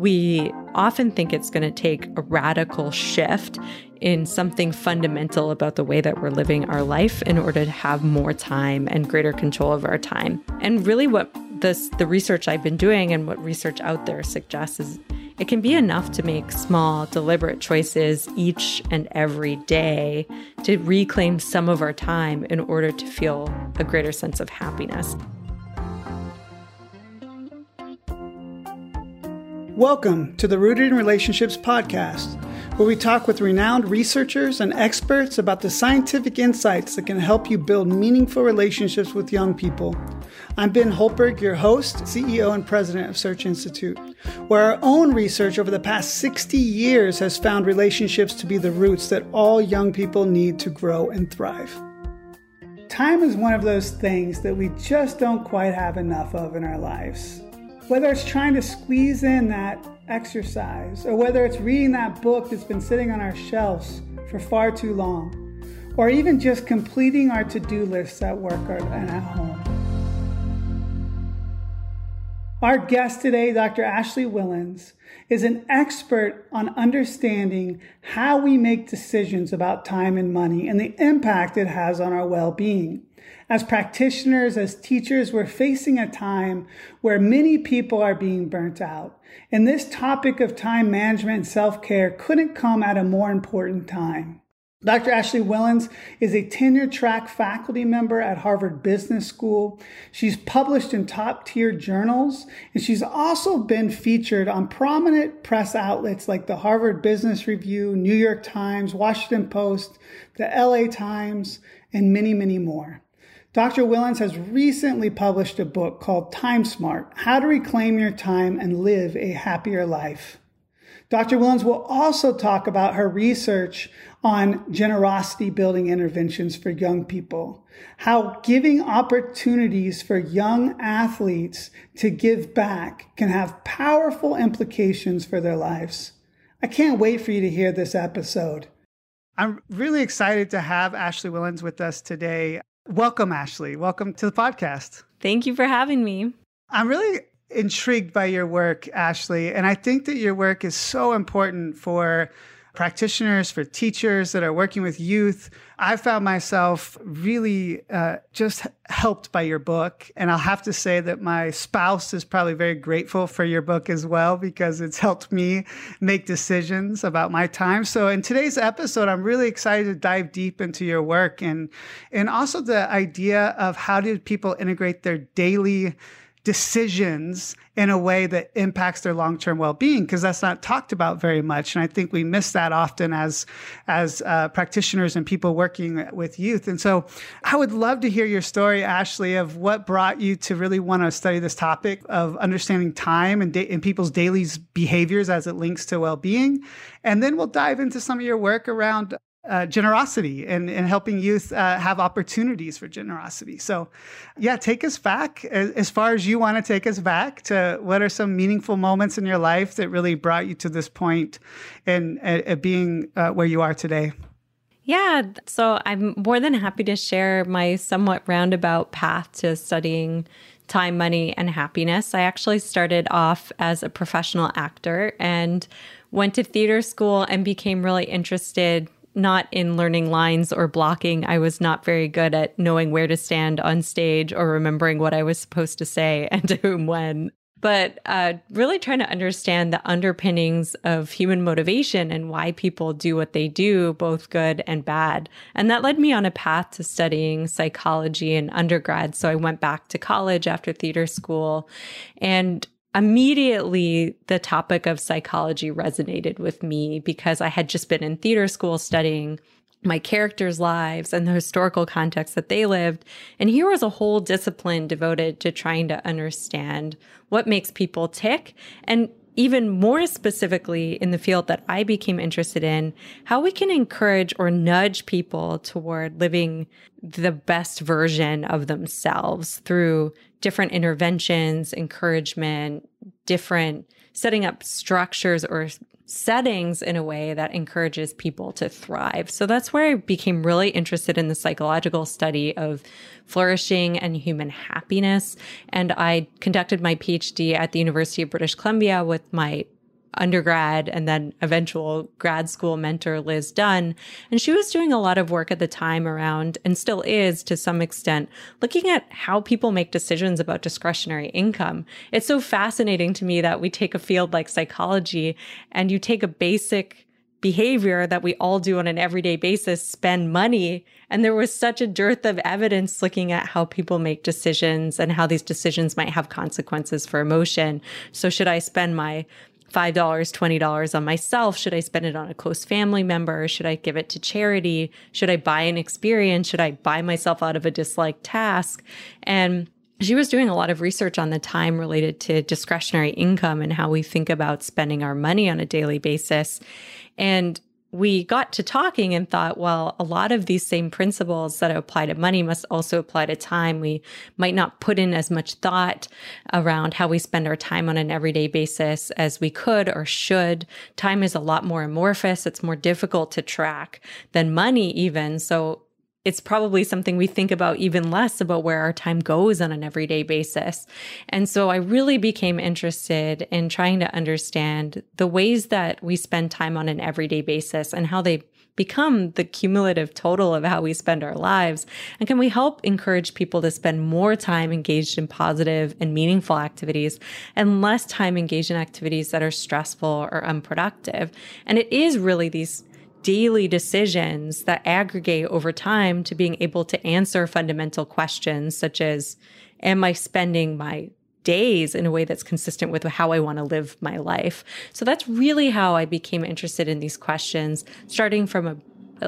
we often think it's going to take a radical shift in something fundamental about the way that we're living our life in order to have more time and greater control of our time. And really, what this, the research I've been doing and what research out there suggests is it can be enough to make small, deliberate choices each and every day to reclaim some of our time in order to feel a greater sense of happiness. Welcome to the Rooted in Relationships podcast, where we talk with renowned researchers and experts about the scientific insights that can help you build meaningful relationships with young people. I'm Ben Houltberg, your host, CEO, and president of Search Institute, where our own research over the past 60 years has found relationships to be the roots that all young people need to grow and thrive. Time is one of those things that we just don't quite have enough of in our lives. Whether it's trying to squeeze in that exercise, or whether it's reading that book that's been sitting on our shelves for far too long, or even just completing our to do lists at work and at home. Our guest today, Dr. Ashley Whillans, is an expert on understanding how we make decisions about time and money and the impact it has on our well being. As practitioners, as teachers, we're facing a time where many people are being burnt out. And this topic of time management and self care couldn't come at a more important time. Dr. Ashley Whillans is a tenure track faculty member at Harvard Business School. She's published in top tier journals, and she's also been featured on prominent press outlets like the Harvard Business Review, New York Times, Washington Post, the LA Times, and many, many more. Dr. Whillans has recently published a book called Time Smart How to Reclaim Your Time and Live a Happier Life. Dr. Whillans will also talk about her research on generosity building interventions for young people, how giving opportunities for young athletes to give back can have powerful implications for their lives. I can't wait for you to hear this episode. I'm really excited to have Ashley Whillans with us today. Welcome, Ashley. Welcome to the podcast. Thank you for having me. I'm really intrigued by your work, Ashley, and I think that your work is so important for practitioners, for teachers that are working with youth. I found myself really uh, just helped by your book. And I'll have to say that my spouse is probably very grateful for your book as well, because it's helped me make decisions about my time. So in today's episode, I'm really excited to dive deep into your work and, and also the idea of how do people integrate their daily decisions in a way that impacts their long-term well-being because that's not talked about very much and i think we miss that often as as uh, practitioners and people working with youth. And so i would love to hear your story ashley of what brought you to really want to study this topic of understanding time and, da- and people's daily behaviors as it links to well-being. And then we'll dive into some of your work around uh, generosity and, and helping youth uh, have opportunities for generosity. So, yeah, take us back as, far as you want to take us back to what are some meaningful moments in your life that really brought you to this point and uh, being where you are today. Yeah, so I'm more than happy to share my somewhat roundabout path to studying time, money, and happiness. I actually started off as a professional actor and went to theater school and became really interested not in learning lines or blocking. I was not very good at knowing where to stand on stage or remembering what I was supposed to say and to whom when. But uh, really trying to understand the underpinnings of human motivation and why people do what they do, both good and bad. And that led me on a path to studying psychology in undergrad. So I went back to college after theater school and immediately the topic of psychology resonated with me because I had just been in theater school studying my characters' lives and the historical context that they lived. And here was a whole discipline devoted to trying to understand what makes people tick and even more specifically in the field that I became interested in, how we can encourage or nudge people toward living the best version of themselves through different interventions, encouragement, different setting up structures or settings in a way that encourages people to thrive. So that's where I became really interested in the psychological study of flourishing and human happiness. And I conducted my PhD at the University of British Columbia with my undergrad and then eventual grad school mentor, Liz Dunn. And she was doing a lot of work at the time around, and still is to some extent, looking at how people make decisions about discretionary income. It's so fascinating to me that we take a field like psychology and you take a basic behavior that we all do on an everyday basis spend money. And there was such a dearth of evidence looking at how people make decisions and how these decisions might have consequences for emotion. So, should I spend my $5, $20 on myself? Should I spend it on a close family member? Should I give it to charity? Should I buy an experience? Should I buy myself out of a disliked task? And she was doing a lot of research on the time related to discretionary income and how we think about spending our money on a daily basis. And we got to talking and thought, well, a lot of these same principles that apply to money must also apply to time. We might not put in as much thought around how we spend our time on an everyday basis as we could or should. Time is a lot more amorphous. It's more difficult to track than money even. So it's probably something we think about even less about where our time goes on an everyday basis. And so I really became interested in trying to understand the ways that we spend time on an everyday basis and how they become the cumulative total of how we spend our lives? And can we help encourage people to spend more time engaged in positive and meaningful activities and less time engaged in activities that are stressful or unproductive? And it is really these daily decisions that aggregate over time to being able to answer fundamental questions such as Am I spending my days in a way that's consistent with how I want to live my life? So that's really how I became interested in these questions, starting from a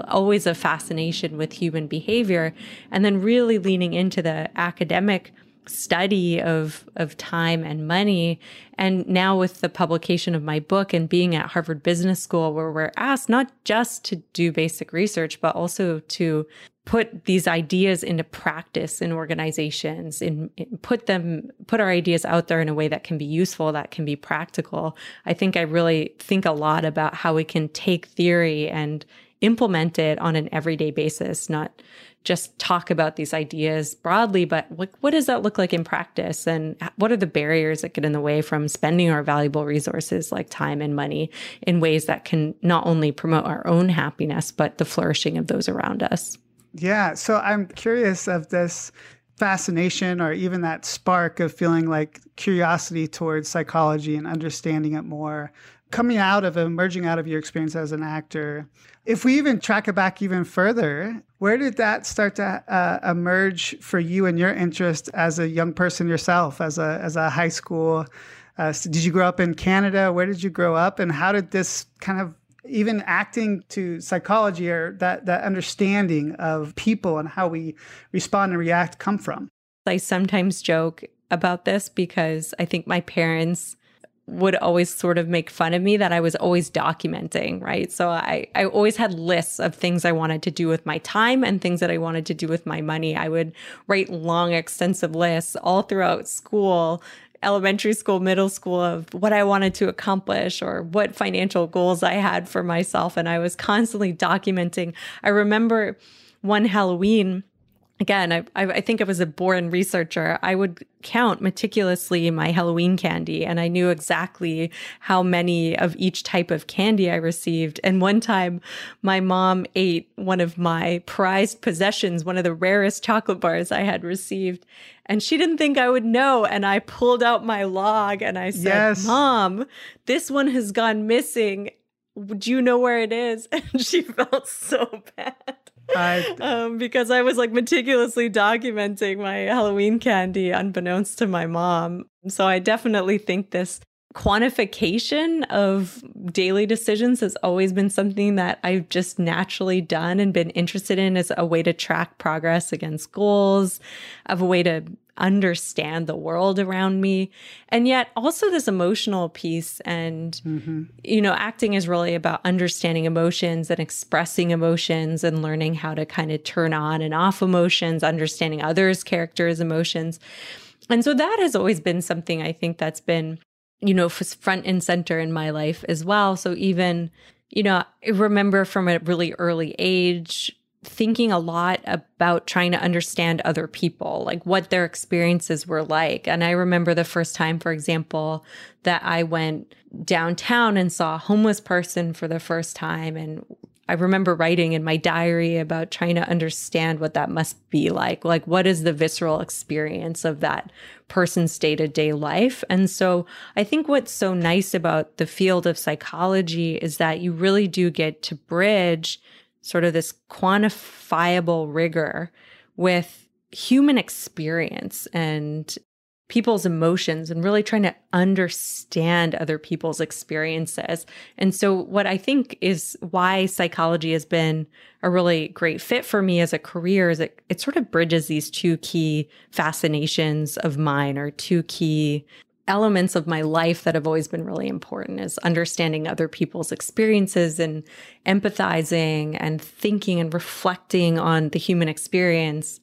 always a fascination with human behavior and then really leaning into the academic study of of time and money. And now with the publication of my book and being at Harvard Business School where we're asked not just to do basic research but also to put these ideas into practice in organizations and put them put our ideas out there in a way that can be useful that can be practical. I think i really think a lot about how we can take theory and implement it on an everyday basis not just talk about these ideas broadly, but what does that look like in practice? And what are the barriers that get in the way from spending our valuable resources like time and money in ways that can not only promote our own happiness, but the flourishing of those around us? Yeah. So I'm curious of this fascination or even that spark of feeling like curiosity towards psychology and understanding it more coming out of emerging out of your experience as an actor. If we even track it back even further where did that start to uh, emerge for you and your interest as a young person yourself as a as a high school uh, did you grow up in canada? Where did you grow up? And how did this kind of even acting to psychology or that that understanding of people and how we respond and react come from i sometimes joke about this because i think my parents would always sort of make fun of me that I was always documenting, right? So I, I always had lists of things I wanted to do with my time and things that I wanted to do with my money. I would write long, extensive lists all throughout school, elementary school, middle school of what I wanted to accomplish or what financial goals I had for myself. And I was constantly documenting. I remember one Halloween again, I, I think I was a born researcher. I would count meticulously my Halloween candy, and I knew exactly how many of each type of candy I received. And one time, my mom ate one of my prized possessions, one of the rarest chocolate bars I had received. And she didn't think I would know. And I pulled out my log and I said, yes. Mom, this one has gone missing. Do you know where it is? And she felt so bad. I, um, because I was like meticulously documenting my Halloween candy unbeknownst to my mom. So I definitely think this quantification of daily decisions has always been something that I've just naturally done and been interested in as a way to track progress against goals, of a way to understand the world around me. And yet also this emotional piece and mm-hmm. you know acting is really about understanding emotions and expressing emotions and learning how to kind of turn on and off emotions understanding others characters emotions. And so that has always been something i think that's been you know front and center in my life as well. So even you know i remember from a really early age thinking a lot about trying to understand other people, like what their experiences were like. And I remember the first time, for example, that I went downtown and saw a homeless person for the first time. And I remember writing in my diary about trying to understand what that must be like. Like, what is the visceral experience of that person's day to day life? And so I think what's so nice about the field of psychology is that you really do get to bridge sort of this quantifiable rigor with human experience and people's emotions and really trying to understand other people's experiences. And so, what I think is why psychology has been a really great fit for me as a career is it, it sort of bridges these two key fascinations of mine or two key elements of my life that have always been really important is understanding other people's experiences and empathizing and thinking and reflecting on the human experience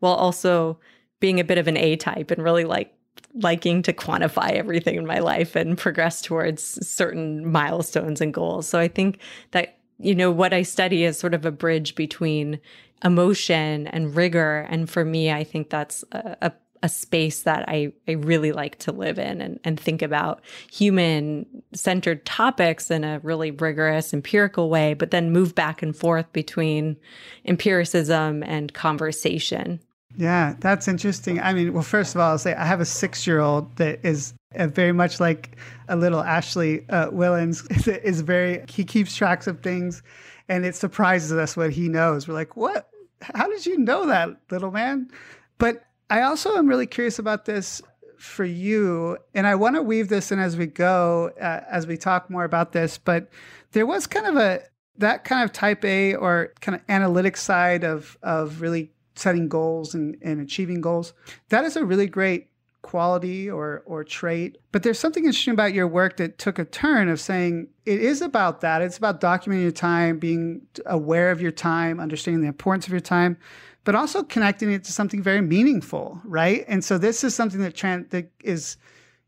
while also being a bit of an A type and really like liking to quantify everything in my life and progress towards certain milestones and goals. So I think that you know what I study is sort of a bridge between emotion and rigor and for me I think that's a, a a space that I, I really like to live in and, and think about human centered topics in a really rigorous empirical way, but then move back and forth between empiricism and conversation. Yeah, that's interesting. I mean, well, first of all, I'll say I have a six year old that is very much like a little Ashley uh, Whillans, is very, he keeps tracks of things and it surprises us what he knows. We're like, what? How did you know that, little man? But I also am really curious about this for you, and I want to weave this in as we go, uh, as we talk more about this. But there was kind of a that kind of type A or kind of analytic side of of really setting goals and, and achieving goals. That is a really great quality or or trait. But there's something interesting about your work that took a turn of saying it is about that. It's about documenting your time, being aware of your time, understanding the importance of your time, but also connecting it to something very meaningful, right? And so this is something that, tran- that is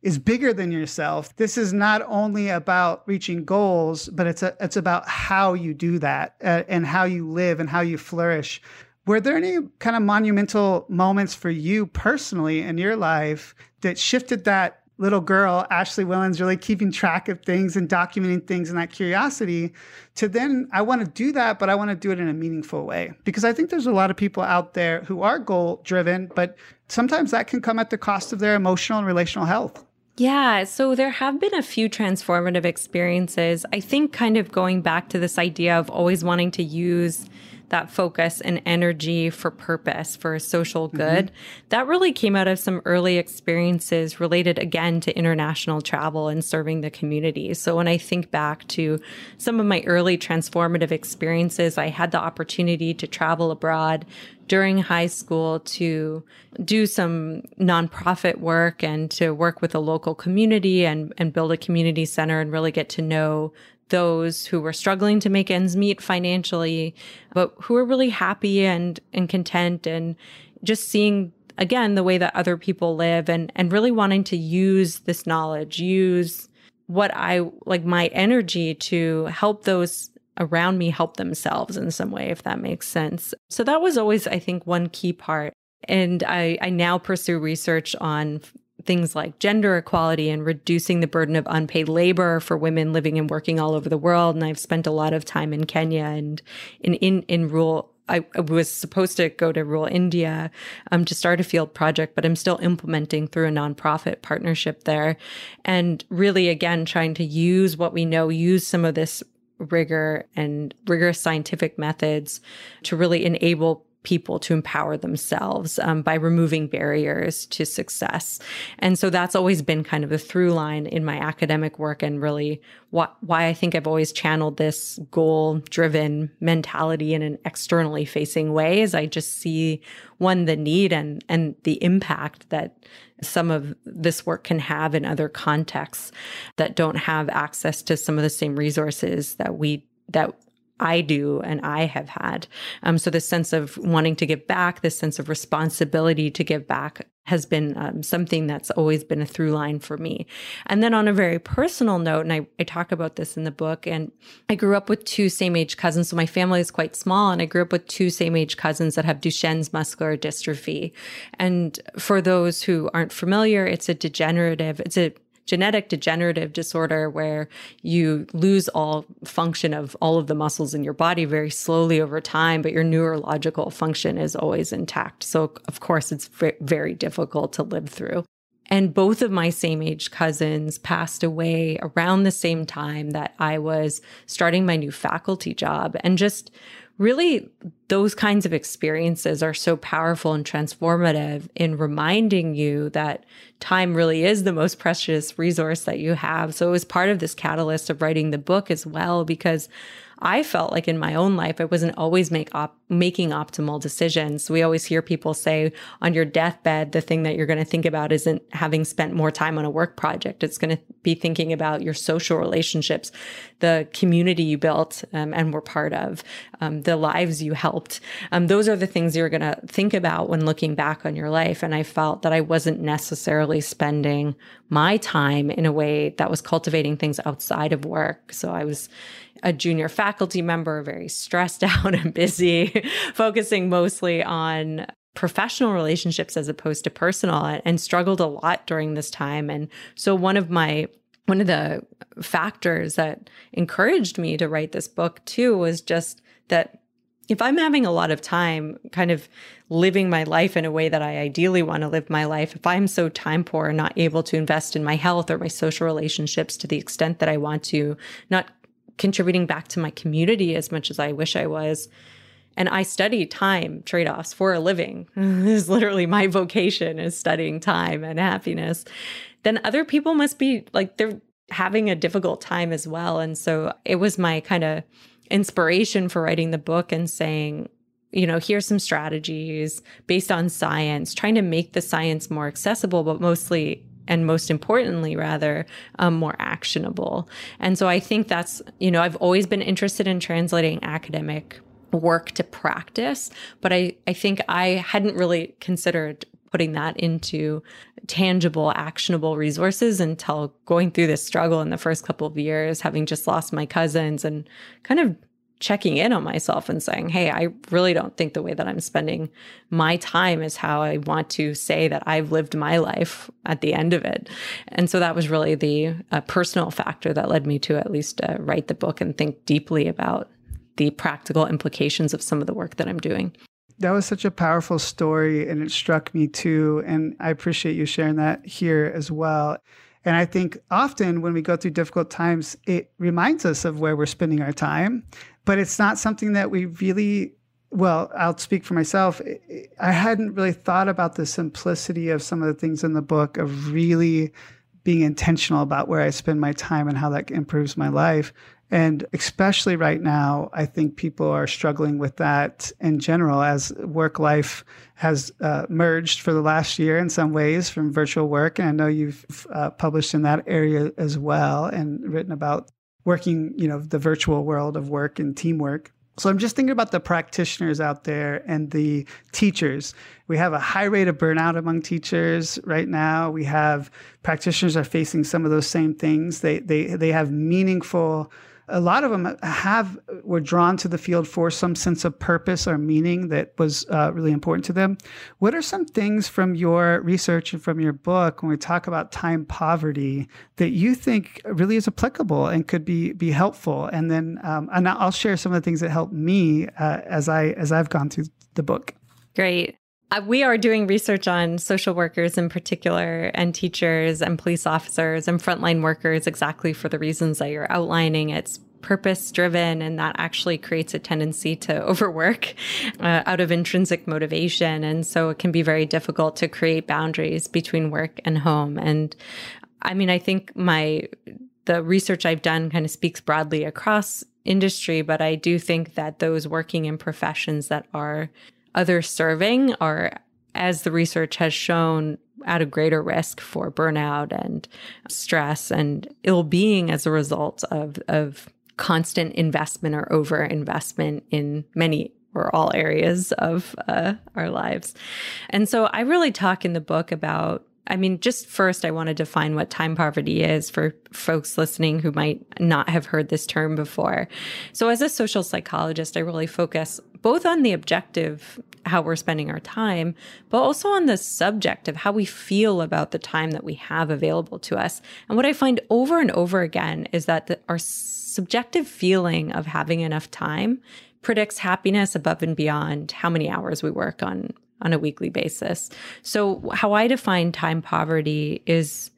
is bigger than yourself. This is not only about reaching goals, but it's a, it's about how you do that uh, and how you live and how you flourish. Were there any kind of monumental moments for you personally in your life that shifted that little girl, Ashley Whillans, really keeping track of things and documenting things and that curiosity to then I want to do that, but I want to do it in a meaningful way. Because I think there's a lot of people out there who are goal driven, but sometimes that can come at the cost of their emotional and relational health. Yeah, so there have been a few transformative experiences. I think kind of going back to this idea of always wanting to use that focus and energy for purpose, for a social mm-hmm. good. Mm-hmm. That really came out of some early experiences related again to international travel and serving the community. So when I think back to some of my early transformative experiences, I had the opportunity to travel abroad during high school to do some nonprofit work and to work with a local community and, and build a community center and really get to know those who were struggling to make ends meet financially, but who were really happy and, and content and just seeing again the way that other people live and and really wanting to use this knowledge, use what I like my energy to help those around me help themselves in some way, if that makes sense. So that was always, I think, one key part. And I, I now pursue research on things like gender equality and reducing the burden of unpaid labor for women living and working all over the world. And I've spent a lot of time in Kenya and in, in, in rural I was supposed to go to rural India um, to start a field project, but I'm still implementing through a nonprofit partnership there. And really, again, trying to use what we know, use some of this rigor and rigorous scientific methods to really enable people to empower themselves um, by removing barriers to success. And so that's always been kind of a through line in my academic work and really why I think I've always channeled this goal driven mentality in an externally facing way is I just see one, the need and, and the impact that some of this work can have in other contexts that don't have access to some of the same resources that we that I do and I have had. Um, so this sense of wanting to give back, this sense of responsibility to give back has been um, something that's always been a through line for me. And then on a very personal note, and I, I talk about this in the book, and I grew up with two same age cousins. So my family is quite small, and I grew up with two same age cousins that have Duchenne's muscular dystrophy. And for those who aren't familiar, it's a degenerative, it's a genetic degenerative disorder where you lose all function of all of the muscles in your body very slowly over time, but your neurological function is always intact. So, of course, it's very difficult to live through. And both of my same age cousins passed away around the same time that I was starting my new faculty job. And just really those kinds of experiences are so powerful and transformative in reminding you that time really is the most precious resource that you have. So it was part of this catalyst of writing the book as well, because I felt like in my own life, I wasn't always make op- making optimal decisions. We always hear people say on your deathbed, the thing that you're going to think about isn't having spent more time on a work project. It's going to be thinking about your social relationships, the community you built um, and were part of, um, the lives you helped. Um, those are the things you're going to think about when looking back on your life. And I felt that I wasn't necessarily spending my time in a way that was cultivating things outside of work. So I was a junior faculty member, very stressed out and busy, focusing mostly on professional relationships as opposed to personal and struggled a lot during this time. And so one of my one of the factors that encouraged me to write this book too was just that if I'm having a lot of time kind of living my life in a way that I ideally want to live my life, if I'm so time poor and not able to invest in my health or my social relationships to the extent that I want to, not contributing back to my community as much as I wish I was. And I study time trade offs for a living. this is literally my vocation is studying time and happiness. Then other people must be like, they're having a difficult time as well. And so it was my kind of inspiration for writing the book and saying, you know, here's some strategies based on science, trying to make the science more accessible, but mostly and most importantly, rather, um, more actionable. And so I think that's, you know, I've always been interested in translating academic work to practice, but I, I think I hadn't really considered putting that into tangible, actionable resources until going through this struggle in the first couple of years, having just lost my cousins and kind of checking in on myself and saying, Hey, I really don't think the way that I'm spending my time is how I want to say that I've lived my life at the end of it. And so that was really the uh, personal factor that led me to at least uh, write the book and think deeply about the practical implications of some of the work that I'm doing. That was such a powerful story, and it struck me too. And I appreciate you sharing that here as well. And I think often when we go through difficult times, it reminds us of where we're spending our time but it's not something that we really well i'll speak for myself. I hadn't really thought about the simplicity of some of the things in the book of really being intentional about where i spend my time and how that improves my life. And especially right now i think people are struggling with that in general as work life has uh, merged for the last year in some ways from virtual work. And i know you've uh, published in that area as well and written about working, you know, the virtual world of work and teamwork. So I'm just thinking about the practitioners out there and the teachers. We have a high rate of burnout among teachers right now. We have practitioners are facing some of those same things. They they they have meaningful a lot of them have were drawn to the field for some sense of purpose or meaning that was uh, really important to them. What are some things from your research and from your book when we talk about time poverty that you think really is applicable and could be be helpful? And then um, and I'll share some of the things that helped me uh, as I as I've gone through the book. Great. Uh, we are doing research on social workers in particular, and teachers and police officers and frontline workers exactly for the reasons that you're outlining. It's purpose driven, and that actually creates a tendency to overwork uh, out of intrinsic motivation. And so it can be very difficult to create boundaries between work and home. And I mean, I think my the research I've done kind of speaks broadly across industry, but I do think that those working in professions that are other serving are, as the research has shown, at a greater risk for burnout and stress and ill being as a result of, of constant investment or over investment in many or all areas of uh, our lives. And so I really talk in the book about I mean, just first, I want to define what time poverty is for folks listening who might not have heard this term before. So, as a social psychologist, I really focus both on the objective, how we're spending our time, but also on the subject of how we feel about the time that we have available to us. And what I find over and over again is that the, our subjective feeling of having enough time predicts happiness above and beyond how many hours we work on on a weekly basis. So, how I define time poverty is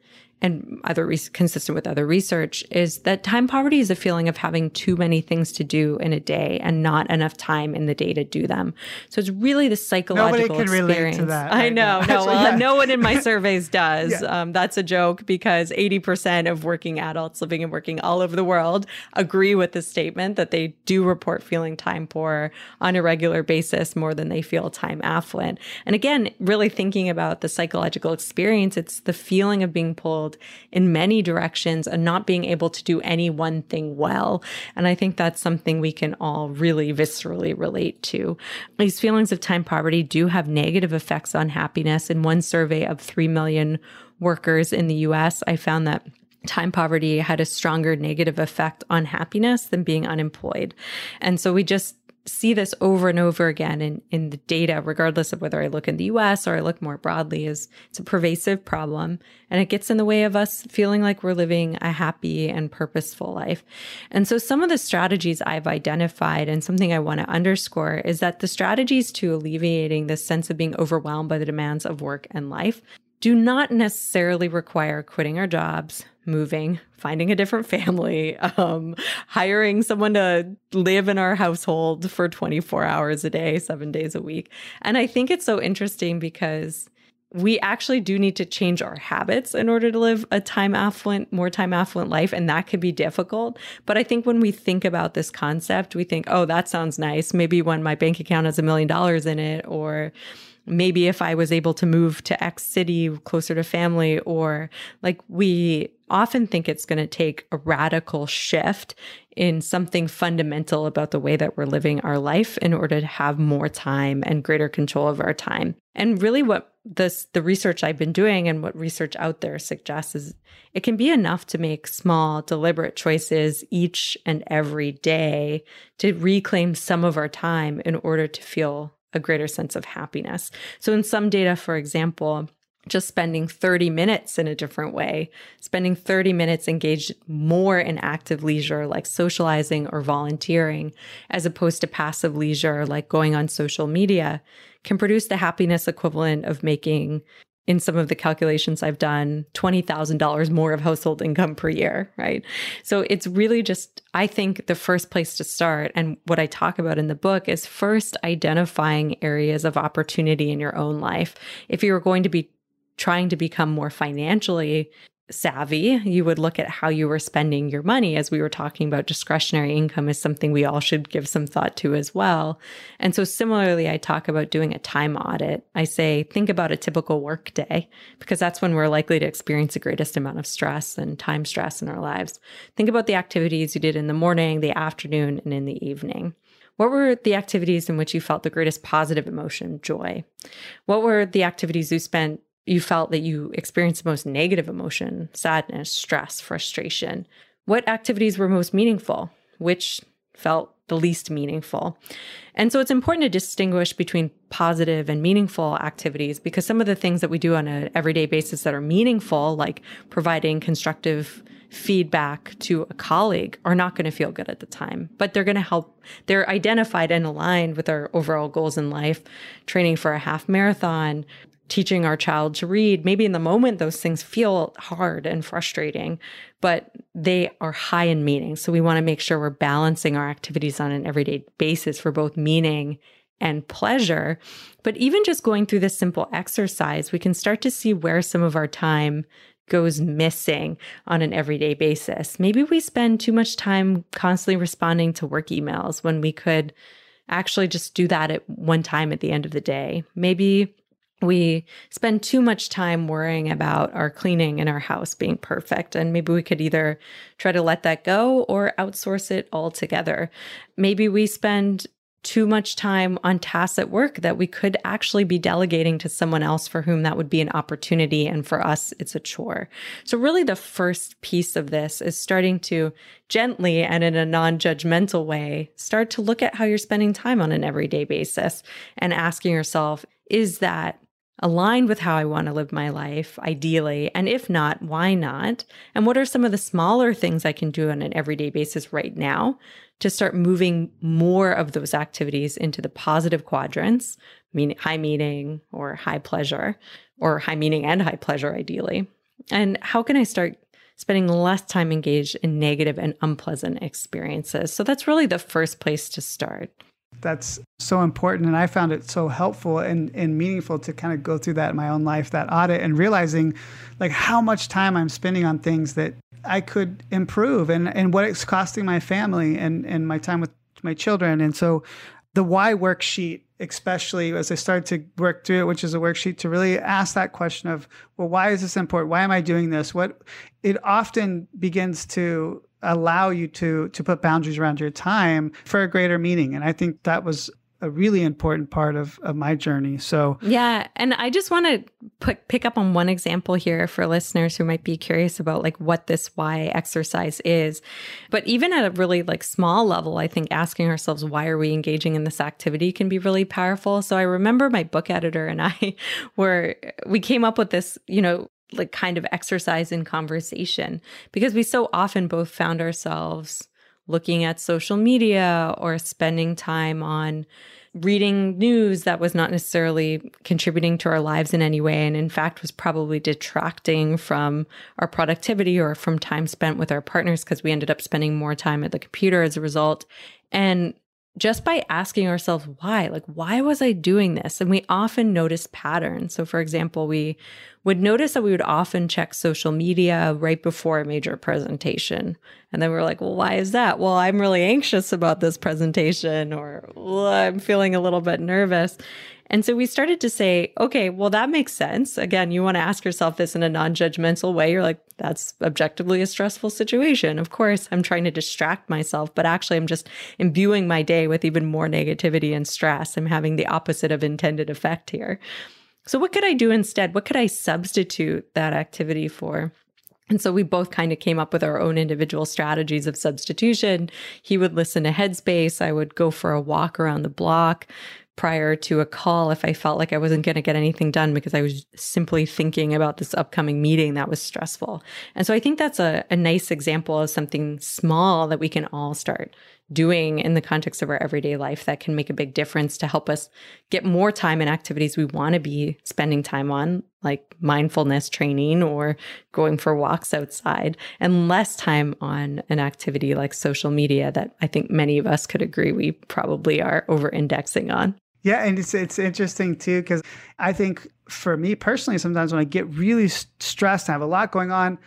and other re- consistent with other research is that time poverty is a feeling of having too many things to do in a day and not enough time in the day to do them. So it's really the psychological experience. that. I know, now. no, well, yeah. no one in my surveys does. Yeah. Um, that's a joke because eighty percent of working adults living and working all over the world agree with the statement that they do report feeling time poor on a regular basis more than they feel time affluent. And again, really thinking about the psychological experience, it's the feeling of being pulled in many directions and not being able to do any one thing well. And I think that's something we can all really viscerally relate to. These feelings of time poverty do have negative effects on happiness. In one survey of 3 million workers in the US, I found that time poverty had a stronger negative effect on happiness than being unemployed. And so we just see this over and over again in, in the data, regardless of whether I look in the US or I look more broadly, is it's a pervasive problem and it gets in the way of us feeling like we're living a happy and purposeful life. And so some of the strategies I've identified and something I want to underscore is that the strategies to alleviating this sense of being overwhelmed by the demands of work and life do not necessarily require quitting our jobs, moving, finding a different family, um, hiring someone to live in our household for 24 hours a day, seven days a week. And I think it's so interesting because we actually do need to change our habits in order to live a time affluent, more time affluent life. And that can be difficult. But I think when we think about this concept, we think, oh, that sounds nice. Maybe when my bank account has a million dollars in it, or maybe if I was able to move to X city closer to family, or like we often think it's going to take a radical shift in something fundamental about the way that we're living our life in order to have more time and greater control of our time. And really what this the research I've been doing and what research out there suggests is it can be enough to make small deliberate choices each and every day to reclaim some of our time in order to feel a greater sense of happiness. So in some data for example, just spending 30 minutes in a different way, spending 30 minutes engaged more in active leisure like socializing or volunteering, as opposed to passive leisure like going on social media, can produce the happiness equivalent of making, in some of the calculations I've done, $20,000 more of household income per year, right? So it's really just, I think the first place to start, and what I talk about in the book is first identifying areas of opportunity in your own life. If you're going to be trying to become more financially savvy, you would look at how you were spending your money. As we were talking about, discretionary income is something we all should give some thought to as well. And so, similarly, I talk about doing a time audit. I say, think about a typical work day, because that's when we're likely to experience the greatest amount of stress and time stress in our lives. Think about the activities you did in the morning, the afternoon, and in the evening. What were the activities in which you felt the greatest positive emotion, joy? What were the activities you spent you felt that you experienced the most negative emotion, sadness, stress, frustration. What activities were most meaningful? Which felt the least meaningful? And so it's important to distinguish between positive and meaningful activities because some of the things that we do on an everyday basis that are meaningful, like providing constructive feedback to a colleague, are not going to feel good at the time, but they're going to help. They're identified and aligned with our overall goals in life, training for a half marathon, teaching our child to read. Maybe in the moment, those things feel hard and frustrating, but they are high in meaning. So we want to make sure we're balancing our activities on an everyday basis for both meaning and pleasure. But even just going through this simple exercise, we can start to see where some of our time goes missing on an everyday basis. Maybe we spend too much time constantly responding to work emails when we could actually just do that at one time at the end of the day. Maybe we spend too much time worrying about our cleaning in our house being perfect. And maybe we could either try to let that go or outsource it altogether. Maybe we spend too much time on tasks at work that we could actually be delegating to someone else for whom that would be an opportunity. And for us, it's a chore. So, really, the first piece of this is starting to gently and in a non judgmental way start to look at how you're spending time on an everyday basis and asking yourself, is that aligned with how I want to live my life, ideally? And if not, why not? And what are some of the smaller things I can do on an everyday basis right now to start moving more of those activities into the positive quadrants, meaning high meaning or high pleasure, or high meaning and high pleasure, ideally? And how can I start spending less time engaged in negative and unpleasant experiences? So that's really the first place to start that's so important and i found it so helpful and, and meaningful to kind of go through that in my own life that audit and realizing like how much time i'm spending on things that i could improve and, and what it's costing my family and, and my time with my children. And so the why worksheet especially as i started to work through it which is a worksheet to really ask that question of well why is this important? Why am i doing this? What it often begins to allow you to to put boundaries around your time for a greater meaning and i think that was a really important part of, of my journey. So yeah, and I just want to put pick up on one example here for listeners who might be curious about like what this why exercise is. But even at a really like small level, I think asking ourselves why are we engaging in this activity can be really powerful. So I remember my book editor and I were we came up with this, you know, like kind of exercise in conversation because we so often both found ourselves looking at social media or spending time on reading news that was not necessarily contributing to our lives in any way and in fact was probably detracting from our productivity or from time spent with our partners because we ended up spending more time at the computer as a result. And just by asking ourselves why like why was i doing this? And we often notice patterns. So for example we would notice that we would often check social media right before a major presentation. And then we are like well why is that? Well i'm really anxious about this presentation or well, i'm feeling a little bit nervous and so we started to say, okay, well, that makes sense. Again, you want to ask yourself this in a non judgmental way. You're like, that's objectively a stressful situation. Of course, I'm trying to distract myself, but actually, I'm just imbuing my day with even more negativity and stress. I'm having the opposite of intended effect here. So, what could I do instead? What could I substitute that activity for? And so we both kind of came up with our own individual strategies of substitution. He would listen to Headspace. I would go for a walk around the block prior to a call if I felt like I wasn't going to get anything done because I was simply thinking about this upcoming meeting that was stressful. And so I think that's a, a nice example of something small that we can all start doing in the context of our everyday life that can make a big difference to help us get more time in activities we want to be spending time on, like mindfulness training or going for walks outside, and less time on an activity like social media that I think many of us could agree we probably are over indexing on. Yeah, and it's it's interesting too because I think for me personally, sometimes when I get really stressed, I have a lot going on.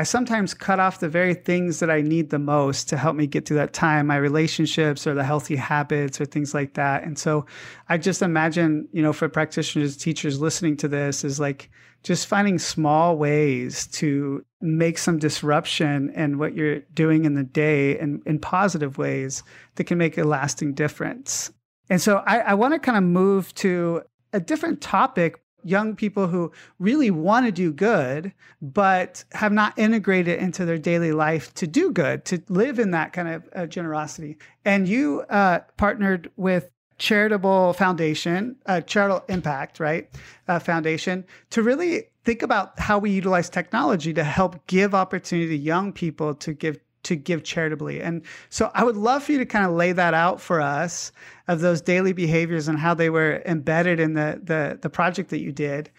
I sometimes cut off the very things that I need the most to help me get through that time, my relationships or the healthy habits or things like that. And so I just imagine, you know, for practitioners, teachers listening to this is like just finding small ways to make some disruption in what you're doing in the day and in positive ways that can make a lasting difference. And so I, I want to kind of move to a different topic young people who really want to do good, but have not integrated into their daily life to do good, to live in that kind of uh, generosity. And you uh, partnered with charitable foundation, uh, charitable impact, right? Uh, foundation to really think about how we utilize technology to help give opportunity to young people to give to give charitably. And so I would love for you to kind of lay that out for us of those daily behaviors and how they were embedded in the the, the project that you did.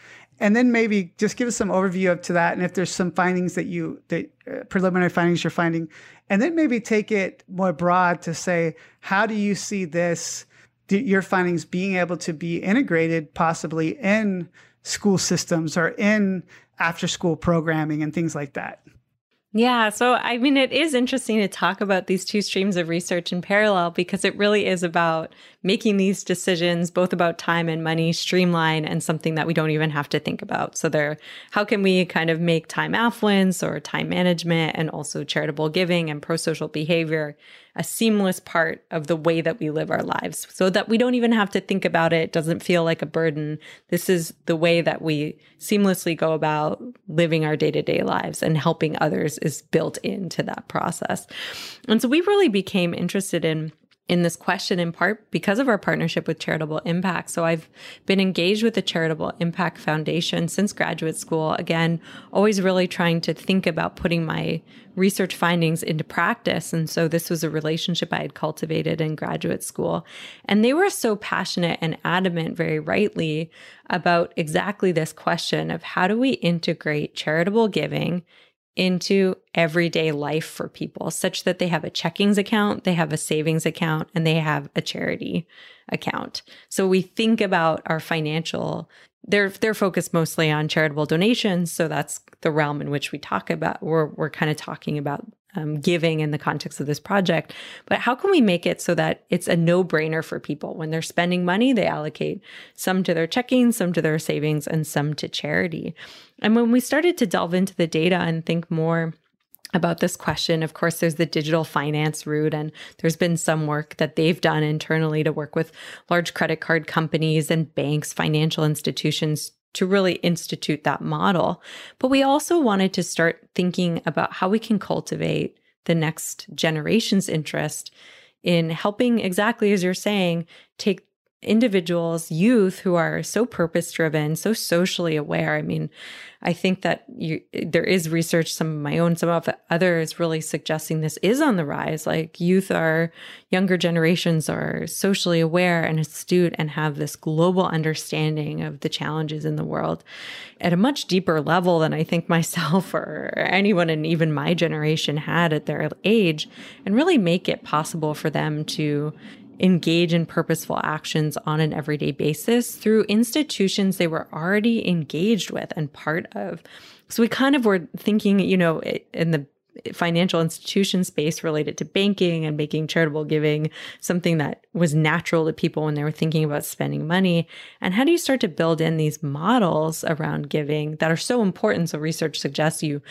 And then maybe just give us some overview of to that and if there's some findings that you that uh, preliminary findings you're finding and then maybe take it more broad to say how do you see this your findings being able to be integrated possibly in school systems or in after school programming and things like that. Yeah. So, I mean, it is interesting to talk about these two streams of research in parallel because it really is about making these decisions, both about time and money, streamline and something that we don't even have to think about. So, there, how can we kind of make time affluence or time management and also charitable giving and pro social behavior a seamless part of the way that we live our lives so that we don't even have to think about it. It doesn't feel like a burden. This is the way that we seamlessly go about living our day to day lives and helping others is built into that process. And so we really became interested in in this question in part because of our partnership with Charitable Impact. So I've been engaged with the Charitable Impact Foundation since graduate school. Again, always really trying to think about putting my research findings into practice. And so this was a relationship I had cultivated in graduate school. And they were so passionate and adamant, very rightly, about exactly this question of how do we integrate charitable giving into everyday life for people such that they have a checkings account, they have a savings account, and they have a charity account. So we think about our financial they're they're focused mostly on charitable donations, so that's the realm in which we talk about we're we're kind of talking about um, giving in the context of this project. But how can we make it so that it's a no brainer for people when they're spending money? They allocate some to their checking, some to their savings, and some to charity. And when we started to delve into the data and think more about this question. Of course, there's the digital finance route, and there's been some work that they've done internally to work with large credit card companies and banks, financial institutions to really institute that model. But we also wanted to start thinking about how we can cultivate the next generation's interest in helping, exactly as you're saying, take individuals, youth who are so purpose driven, so socially aware. I mean, I think that you, there is research, some of my own, some of others really suggesting this is on the rise. Like youth are, younger generations are socially aware and astute and have this global understanding of the challenges in the world at a much deeper level than I think myself or anyone in even my generation had at their age, and really make it possible for them to engage in purposeful actions on an everyday basis through institutions they were already engaged with and part of. So we kind of were thinking, you know, in the financial institution space related to banking and making charitable giving something that was natural to people when they were thinking about spending money. And how do you start to build in these models around giving that are so important? So research suggests you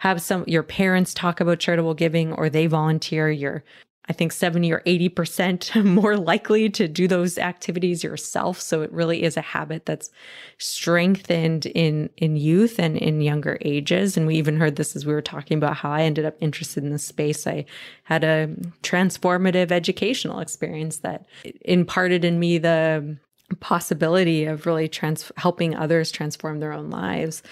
have some your parents talk about charitable giving or they volunteer, your I think 70 or 80% more likely to do those activities yourself. So it really is a habit that's strengthened in, in youth and in younger ages. And we even heard this as we were talking about how I ended up interested in this space. I had a transformative educational experience that imparted in me the possibility of really trans- helping others transform their own lives.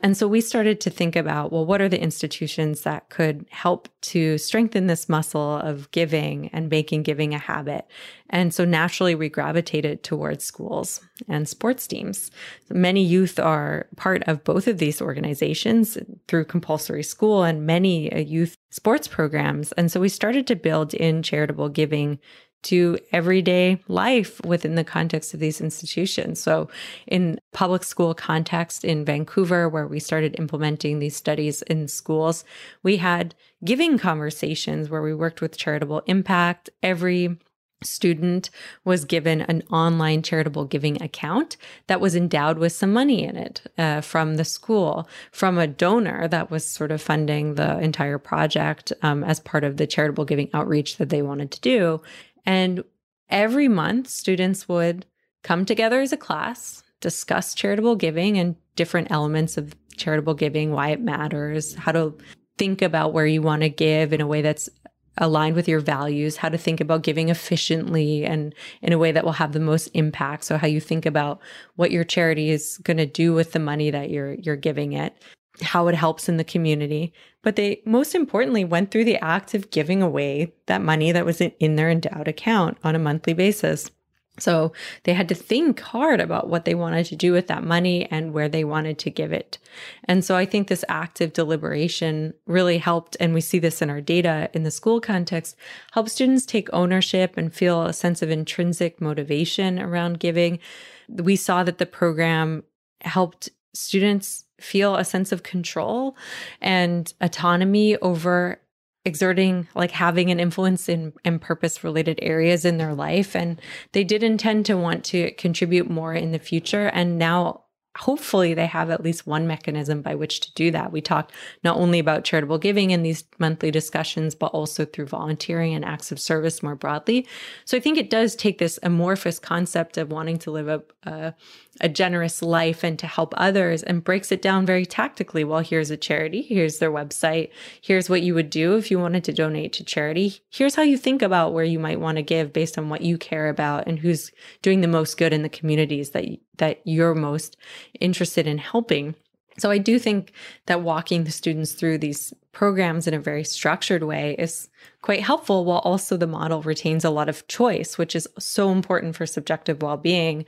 And so we started to think about, well, what are the institutions that could help to strengthen this muscle of giving and making giving a habit? And so naturally we gravitated towards schools and sports teams. Many youth are part of both of these organizations through compulsory school and many uh, youth sports programs. And so we started to build in charitable giving to everyday life within the context of these institutions. So, in public school context in Vancouver, where we started implementing these studies in schools, we had giving conversations where we worked with charitable impact. Every student was given an online charitable giving account that was endowed with some money in it uh, from the school, from a donor that was sort of funding the entire project um, as part of the charitable giving outreach that they wanted to do. And every month, students would come together as a class, discuss charitable giving and different elements of charitable giving, why it matters, how to think about where you want to give in a way that's aligned with your values, how to think about giving efficiently and in a way that will have the most impact. So how you think about what your charity is going to do with the money that you're you're giving it how it helps in the community. But they most importantly went through the act of giving away that money that was in their endowed account on a monthly basis. So they had to think hard about what they wanted to do with that money and where they wanted to give it. And so I think this active deliberation really helped. And we see this in our data in the school context, help students take ownership and feel a sense of intrinsic motivation around giving. We saw that the program helped students feel a sense of control and autonomy over exerting like having an influence in, in purpose related areas in their life and they did intend to want to contribute more in the future and now hopefully they have at least one mechanism by which to do that. We talked not only about charitable giving in these monthly discussions, but also through volunteering and acts of service more broadly. So I think it does take this amorphous concept of wanting to live a, a, a generous life and to help others and breaks it down very tactically. Well, here's a charity, here's their website, here's what you would do if you wanted to donate to charity. Here's how you think about where you might want to give based on what you care about and who's doing the most good in the communities that that you're most interested in helping. So I do think that walking the students through these programs in a very structured way is quite helpful while also the model retains a lot of choice, which is so important for subjective well-being.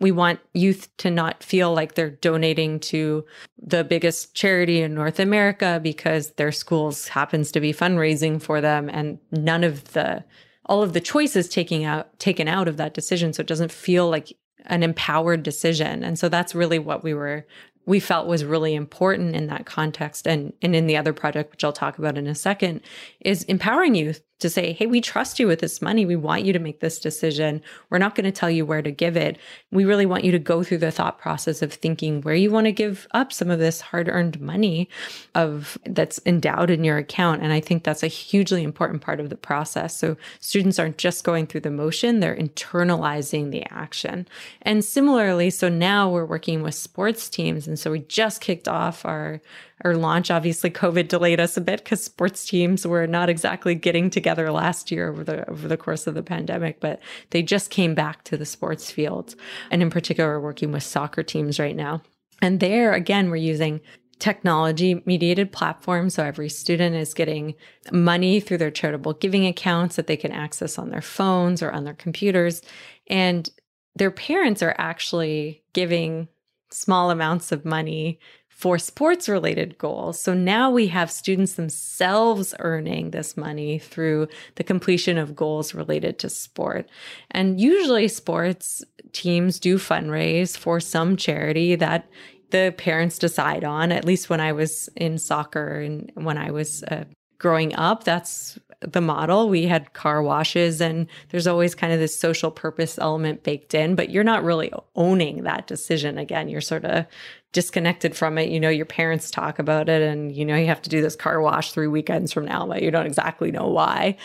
We want youth to not feel like they're donating to the biggest charity in North America because their schools happens to be fundraising for them and none of the all of the choices taking out taken out of that decision so it doesn't feel like an empowered decision. And so that's really what we were we felt was really important in that context. And and in the other project which I'll talk about in a second is empowering youth to say, hey, we trust you with this money. We want you to make this decision. We're not going to tell you where to give it. We really want you to go through the thought process of thinking where you want to give up some of this hard earned money of that's endowed in your account. And I think that's a hugely important part of the process. So students aren't just going through the motion, they're internalizing the action. And similarly, so now we're working with sports teams. And so we just kicked off our our launch. Obviously, COVID delayed us a bit because sports teams were not exactly getting together last year over the over the course of the pandemic, but they just came back to the sports field. And in particular, working with soccer teams right now. And there again, we're using technology mediated platforms. So every student is getting money through their charitable giving accounts that they can access on their phones or on their computers. And their parents are actually giving small amounts of money for sports related goals. So now we have students themselves earning this money through the completion of goals related to sport. And usually sports teams do fundraise for some charity that the parents decide on. At least when I was in soccer and when I was uh, growing up, that's the model. We had car washes, and there's always kind of this social purpose element baked in, but you're not really owning that decision. Again, you're sort of disconnected from it. You know, your parents talk about it, and you know, you have to do this car wash three weekends from now, but you don't exactly know why.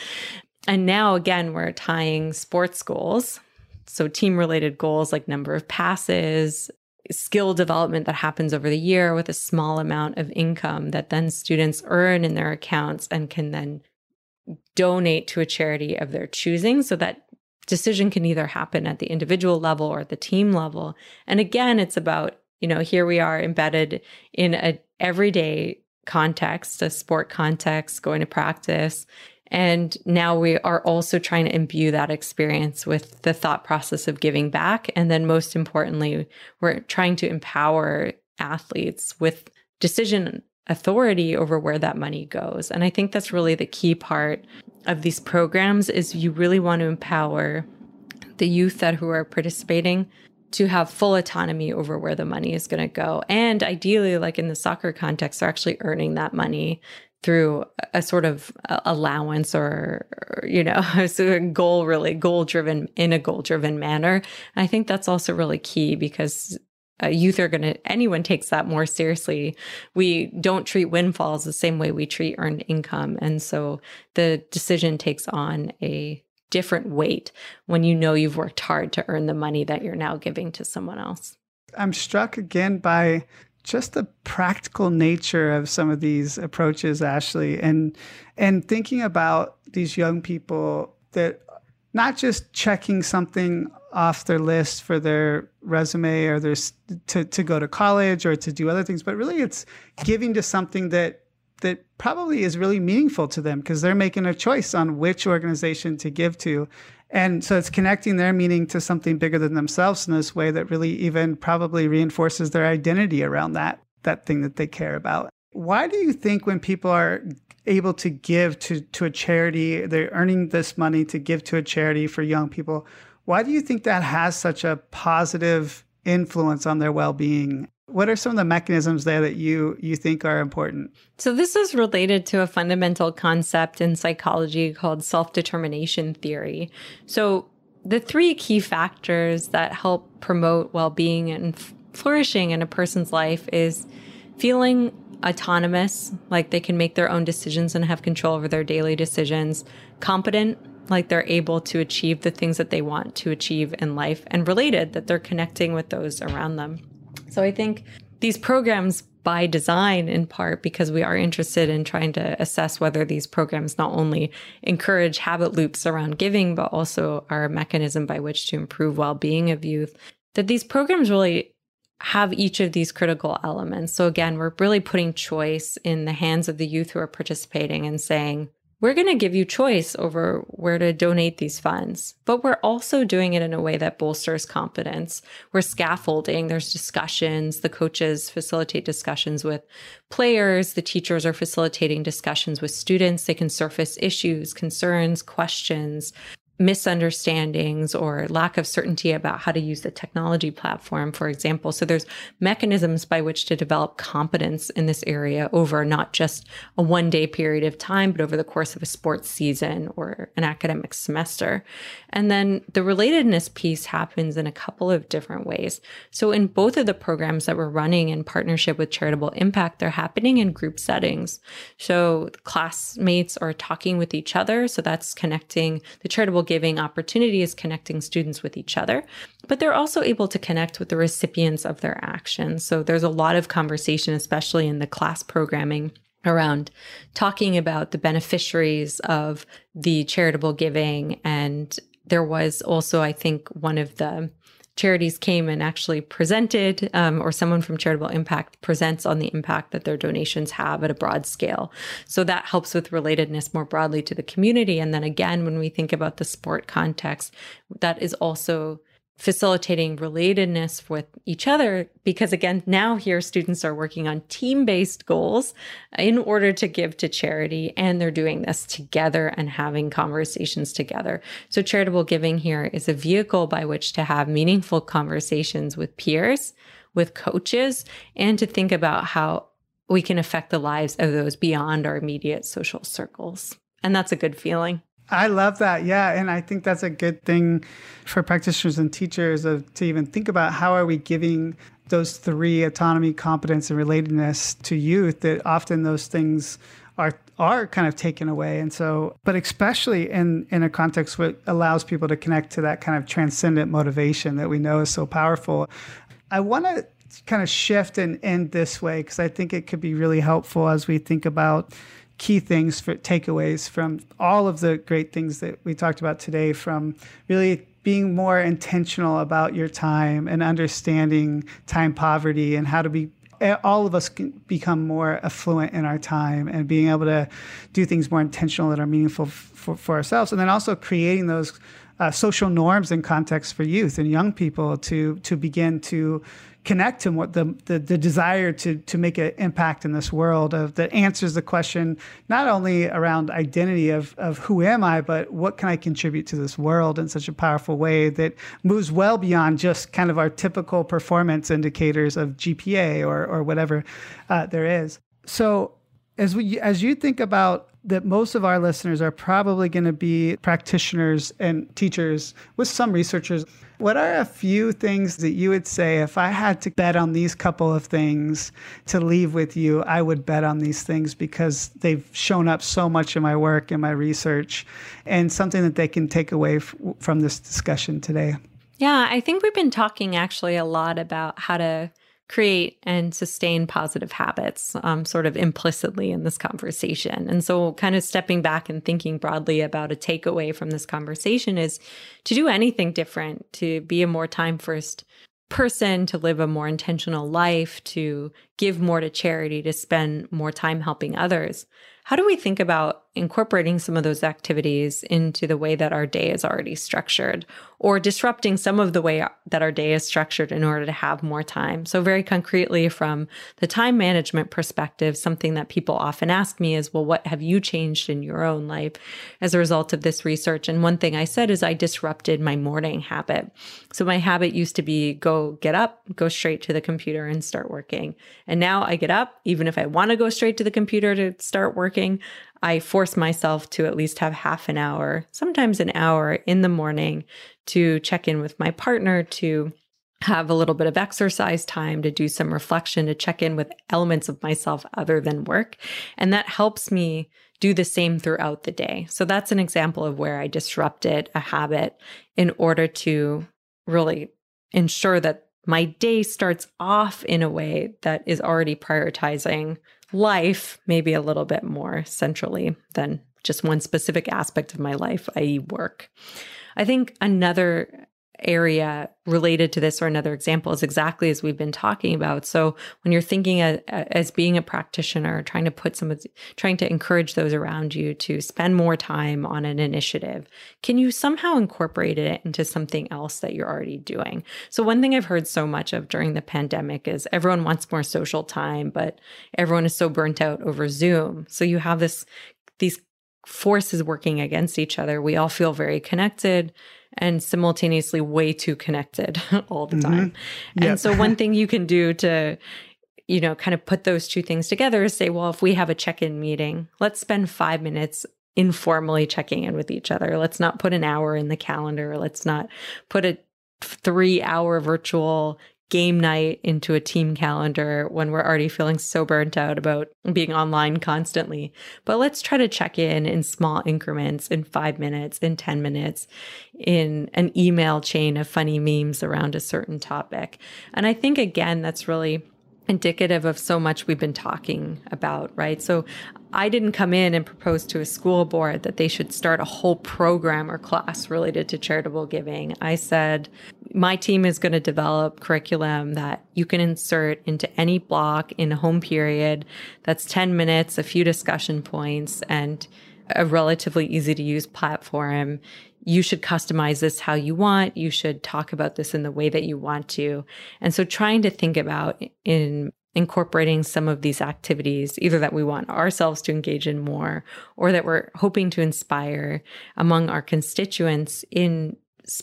And now, again, we're tying sports goals. So, team related goals like number of passes, skill development that happens over the year with a small amount of income that then students earn in their accounts and can then donate to a charity of their choosing so that decision can either happen at the individual level or at the team level. And again, it's about, you know, here we are embedded in a everyday context, a sport context, going to practice. And now we are also trying to imbue that experience with the thought process of giving back. And then most importantly, we're trying to empower athletes with decision authority over where that money goes. And I think that's really the key part of these programs is you really want to empower the youth that who are participating to have full autonomy over where the money is going to go. And ideally, like in the soccer context, they're actually earning that money through a sort of allowance or, you know, so goal really goal driven in a goal driven manner. And I think that's also really key because uh, youth are going to anyone takes that more seriously. We don't treat windfalls the same way we treat earned income. And so the decision takes on a different weight when you know you've worked hard to earn the money that you're now giving to someone else. I'm struck again by just the practical nature of some of these approaches ashley and and thinking about these young people that not just checking something off their list for their resume or their to, to go to college or to do other things but really it's giving to something that that probably is really meaningful to them because they're making a choice on which organization to give to. And so it's connecting their meaning to something bigger than themselves in this way that really even probably reinforces their identity around that that thing that they care about. Why do you think when people are able to give to to a charity they're earning this money to give to a charity for young people why do you think that has such a positive influence on their well-being? What are some of the mechanisms there that you you think are important? So this is related to a fundamental concept in psychology called self-determination theory. So the three key factors that help promote well-being and flourishing in a person's life is feeling autonomous, like they can make their own decisions and have control over their daily decisions, competent, like they're able to achieve the things that they want to achieve in life, and related, that they're connecting with those around them. So I think these programs by design in part because we are interested in trying to assess whether these programs not only encourage habit loops around giving but also are a mechanism by which to improve well-being of youth that these programs really have each of these critical elements. So again, we're really putting choice in the hands of the youth who are participating and saying, we're going to give you choice over where to donate these funds, but we're also doing it in a way that bolsters confidence. We're scaffolding, there's discussions, the coaches facilitate discussions with players, the teachers are facilitating discussions with students. They can surface issues, concerns, questions misunderstandings or lack of certainty about how to use the technology platform, for example. So there's mechanisms by which to develop competence in this area over not just a one day period of time, but over the course of a sports season or an academic semester. And then the relatedness piece happens in a couple of different ways. So in both of the programs that we're running in partnership with Charitable Impact, they're happening in group settings. So classmates are talking with each other. So that's connecting the charitable giving opportunities connecting students with each other, but they're also able to connect with the recipients of their actions. So there's a lot of conversation, especially in the class programming around talking about the beneficiaries of the charitable giving. And there was also, I think, one of the charities came and actually presented, um, or someone from Charitable Impact presents on the impact that their donations have at a broad scale. So that helps with relatedness more broadly to the community. And then again, when we think about the sport context, that is also facilitating relatedness with each other because again now here students are working on team-based goals in order to give to charity and they're doing this together and having conversations together. So charitable giving here is a vehicle by which to have meaningful conversations with peers with coaches and to think about how we can affect the lives of those beyond our immediate social circles. And that's a good feeling I love that. Yeah, and I think that's a good thing for practitioners and teachers of, to even think about how are we giving those three autonomy, competence, and relatedness to youth that often those things are are kind of taken away and so but especially in in a context that allows people to connect to that kind of transcendent motivation that we know is so powerful i want to kind of shift and end this way because i think it could be really helpful as we think about key things for takeaways from all of the great things that we talked about today from really being more intentional about your time and understanding time poverty and how to be all of us can become more affluent in our time and being able to do things more intentional that are meaningful for, for ourselves. And then also creating those uh, social norms and contexts for youth and young people to to begin to connect to what the, the, the desire to to make an impact in this world of that answers the question not only around identity of of who am I, but what can I contribute to this world in such a powerful way that moves well beyond just kind of our typical performance indicators of GPA or or whatever uh, there is. So as we as you think about that most of our listeners are probably going to be practitioners and teachers with some researchers what are a few things that you would say if I had to bet on these couple of things to leave with you, I would bet on these things because they've shown up so much in my work and my research and something that they can take away f- from this discussion today? Yeah, I think we've been talking actually a lot about how to create and sustain positive habits um, sort of implicitly in this conversation. And so, kind of stepping back and thinking broadly about a takeaway from this conversation is to do anything different, to be a more time first person, to live a more intentional life, to give more to charity, to spend more time helping others. How do we think about incorporating some of those activities into the way that our day is already structured or disrupting some of the way that our day is structured in order to have more time? So, very concretely, from the time management perspective, something that people often ask me is, well, what have you changed in your own life as a result of this research? And one thing I said is I disrupted my morning habit. So, my habit used to be go get up, go straight to the computer and start working. And now I get up, even if I want to go straight to the computer to start working, I force myself to at least have half an hour, sometimes an hour in the morning to check in with my partner, to have a little bit of exercise time to do some reflection, to check in with elements of myself other than work. And that helps me do the same throughout the day. So that's an example of where I disrupted a habit in order to really ensure that my day starts off in a way that is already prioritizing life, maybe a little bit more centrally than just one specific aspect of my life, i.e., work. I think another area related to this or another example is exactly as we've been talking about. So when you're thinking as, being a practitioner trying to put some trying to encourage those around you to spend more time on an initiative can you somehow incorporate it into something else that you're already doing? So one thing i've heard so much of during the pandemic is everyone wants more social time but everyone is so burnt out over zoom. So you have this these forces working against each other. We all feel very connected and simultaneously way too connected all the mm-hmm. time. Mm-hmm. And so one thing you can do to you know kind of put those two things together is say well if we have a check-in meeting let's spend 5 minutes informally checking in with each other let's not put an hour in the calendar let's not put a 3 hour virtual game night into a team calendar when we're already feeling so burnt out about being online constantly. But let's try to check in in small increments in five minutes, in 10 minutes, in an email chain of funny memes around a certain topic. And I think, again, that's really indicative of so much we've been talking about, right? So I didn't come in and propose to a school board that they should start a whole program or class related to charitable giving. I said, my team is going to develop curriculum that you can insert into any block in a home period that's 10 minutes, a few discussion points, and a relatively easy to use platform you should customize this how you want. You should talk about this in the way that you want to. And so trying to think about in incorporating some of these activities, either that we want ourselves to engage in more or that we're hoping to inspire among our constituents in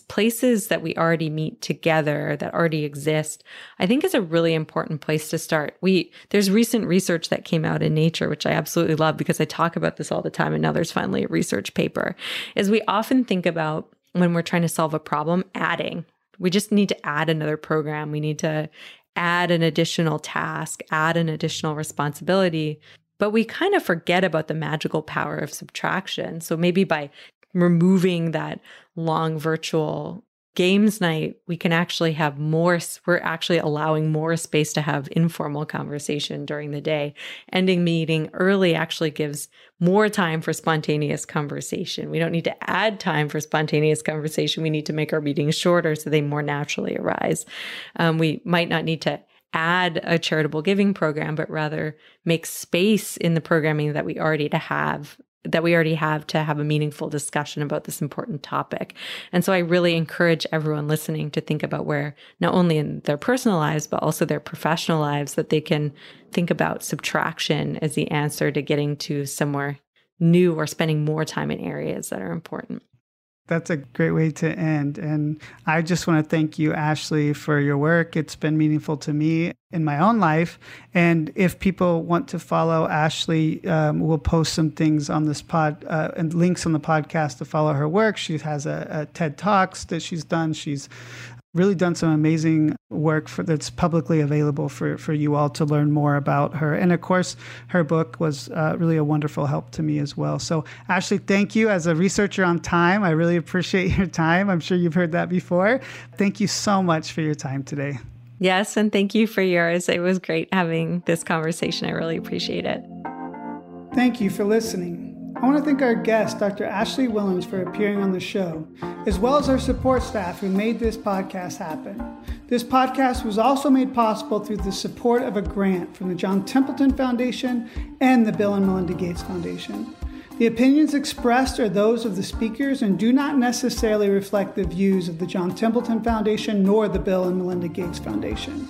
places that we already meet together that already exist i think is a really important place to start. We there's recent research that came out in nature which i absolutely love because i talk about this all the time and now there's finally a research paper is we often think about when we're trying to solve a problem adding. We just need to add another program. We need to add an additional task add an additional responsibility but we kind of forget about the magical power of subtraction. So maybe by removing that long virtual games night, we can actually have more, we're actually allowing more space to have informal conversation during the day. Ending meeting early actually gives more time for spontaneous conversation. We don't need to add time for spontaneous conversation. We need to make our meetings shorter so they more naturally arise. Um, we might not need to add a charitable giving program, but rather make space in the programming that we already to have that we already have to have a meaningful discussion about this important topic. And so I really encourage everyone listening to think about where not only in their personal lives, but also their professional lives, that they can think about subtraction as the answer to getting to somewhere new or spending more time in areas that are important. That's a great way to end. And I just want to thank you, Ashley, for your work. It's been meaningful to me in my own life. And if people want to follow Ashley, um, we'll post some things on this pod uh, and links on the podcast to follow her work. She has a, a TED Talks that she's done. She's really done some amazing work for, that's publicly available for, for you all to learn more about her. And of course, her book was uh, really a wonderful help to me as well. So, Ashley, thank you as a researcher on time. I really appreciate your time. I'm sure you've heard that before. Thank you so much for your time today. Yes, and thank you for yours. It was great having this conversation. I really appreciate it. Thank you for listening. I want to thank our guest, Dr. Ashley Whillans, for appearing on the show, as well as our support staff who made this podcast happen. This podcast was also made possible through the support of a grant from the John Templeton Foundation and the Bill and Melinda Gates Foundation. The opinions expressed are those of the speakers and do not necessarily reflect the views of the John Templeton Foundation nor the Bill and Melinda Gates Foundation.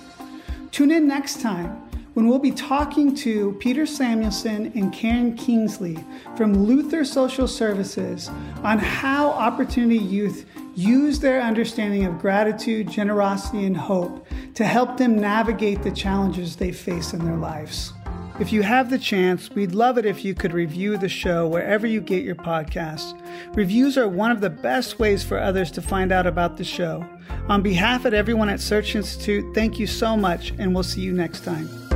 Tune in next time when we'll be talking to Peter Samuelson and Karen Kingsley from Luther Social Services on how Opportunity Youth use their understanding of gratitude, generosity, and hope to help them navigate the challenges they face in their lives. If you have the chance, we'd love it if you could review the show wherever you get your podcasts. Reviews are one of the best ways for others to find out about the show. On behalf of everyone at Search Institute, thank you so much, and we'll see you next time.